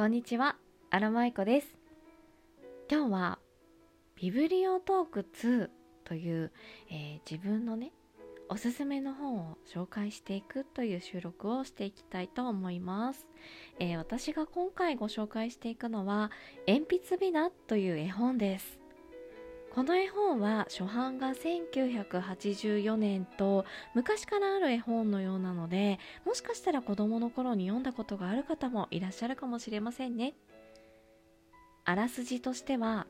こんにちは、アラマイコです。今日はビブリオトーク2という、えー、自分のね、おすすめの本を紹介していくという収録をしていきたいと思います。えー、私が今回ご紹介していくのは、鉛筆美ナという絵本です。この絵本は初版が1984年と昔からある絵本のようなのでもしかしたら子供の頃に読んだことがある方もいらっしゃるかもしれませんね。あらすじとしては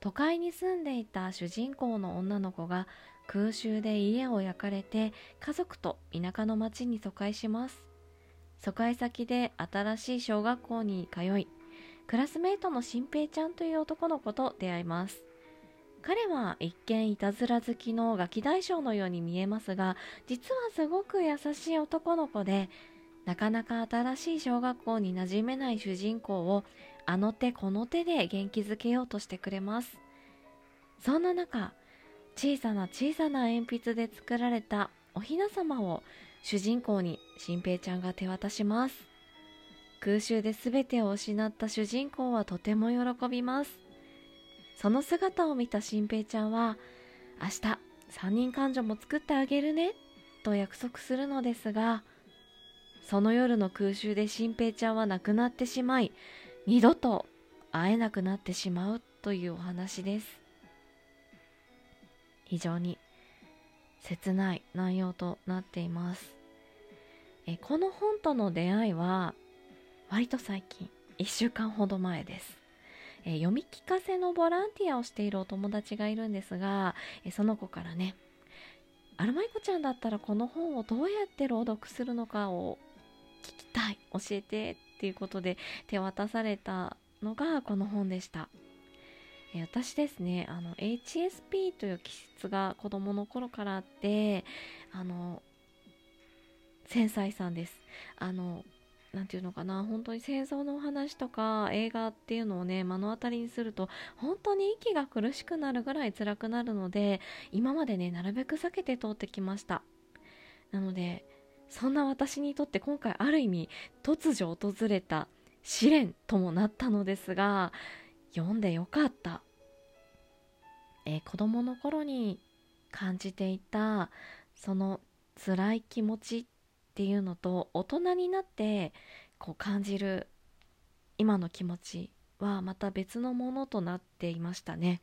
都会に住んでいた主人公の女の子が空襲で家を焼かれて家族と田舎の町に疎開します。疎開先で新しい小学校に通いクラスメートの新平ちゃんという男の子と出会います。彼は一見いたずら好きのガキ大将のように見えますが実はすごく優しい男の子でなかなか新しい小学校に馴染めない主人公をあの手この手で元気づけようとしてくれます。そんな中小さな小さな鉛筆で作られたおひな様を主人公に新平ちゃんが手渡します。空襲で全てを失った主人公はとても喜びます。その姿を見た新平ちゃんは明日三人彼女も作ってあげるねと約束するのですがその夜の空襲で新平ちゃんは亡くなってしまい二度と会えなくなってしまうというお話です。非常に切ない内容となっています。えこの本との出会いは割と最近1週間ほど前です。えー、読み聞かせのボランティアをしているお友達がいるんですが、えー、その子からねアルマイコちゃんだったらこの本をどうやって朗読するのかを聞きたい教えてっていうことで手渡されたのがこの本でした。私ですねあの HSP という気質が子供の頃からあってあの繊細さんですあの何て言うのかな本当に戦争のお話とか映画っていうのをね目の当たりにすると本当に息が苦しくなるぐらい辛くなるので今までねなるべく避けて通ってきました。なのでそんな私にとって今回ある意味突如訪れた試練ともなったのですが読んでよかった、えー、子供の頃に感じていたその辛い気持ちっていうのと大人になってこう感じる今の気持ちはまた別のものとなっていましたね。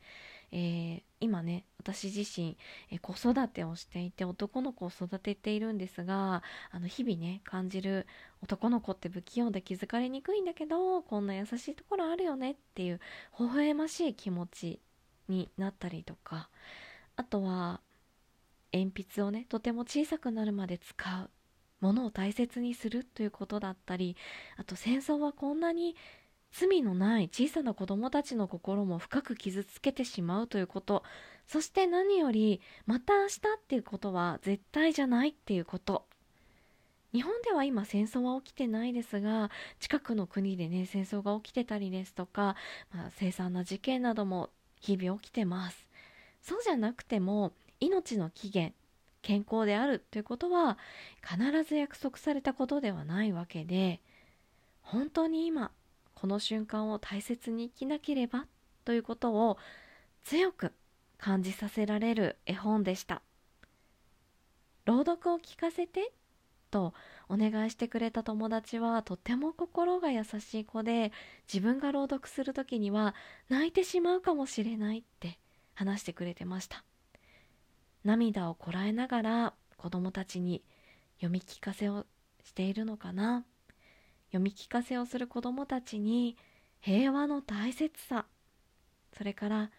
えー、今ね私自身、え子育てをしていて男の子を育てているんですがあの日々ね感じる男の子って不器用で気づかれにくいんだけどこんな優しいところあるよねっていう微笑ましい気持ちになったりとかあとは鉛筆をねとても小さくなるまで使うものを大切にするということだったりあと戦争はこんなに罪のない小さな子供たちの心も深く傷つけてしまうということ。そして何よりまた明日っていうことは絶対じゃないっていうこと。日本では今戦争は起きてないですが近くの国でね戦争が起きてたりですとか、まあ、凄惨な事件なども日々起きてます。そうじゃなくても命の起源健康であるということは必ず約束されたことではないわけで本当に今この瞬間を大切に生きなければということを強く感じさせられる絵本でした。朗読を聞かせてとお願いしてくれた友達はとても心が優しい子で自分が朗読する時には泣いてしまうかもしれないって話してくれてました。涙をこらえながら子供たちに読み聞かせをしているのかな。読み聞かせをする子供たちに平和の大切さ。それから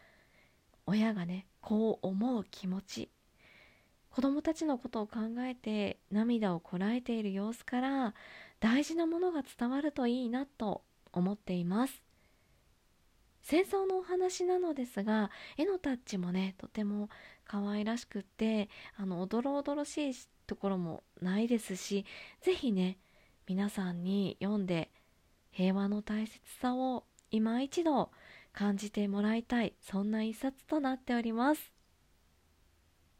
親がねこう思う気持ち。子供たちのことを考えて涙をこらえている様子から大事なものが伝わるといいなと思っています。戦争のお話なのですが絵のタッチもねとても可愛らしくってあのおどろおどろしいところもないですし是非ね皆さんに読んで平和の大切さを今一度感じてもらいたいそんな一冊となっております。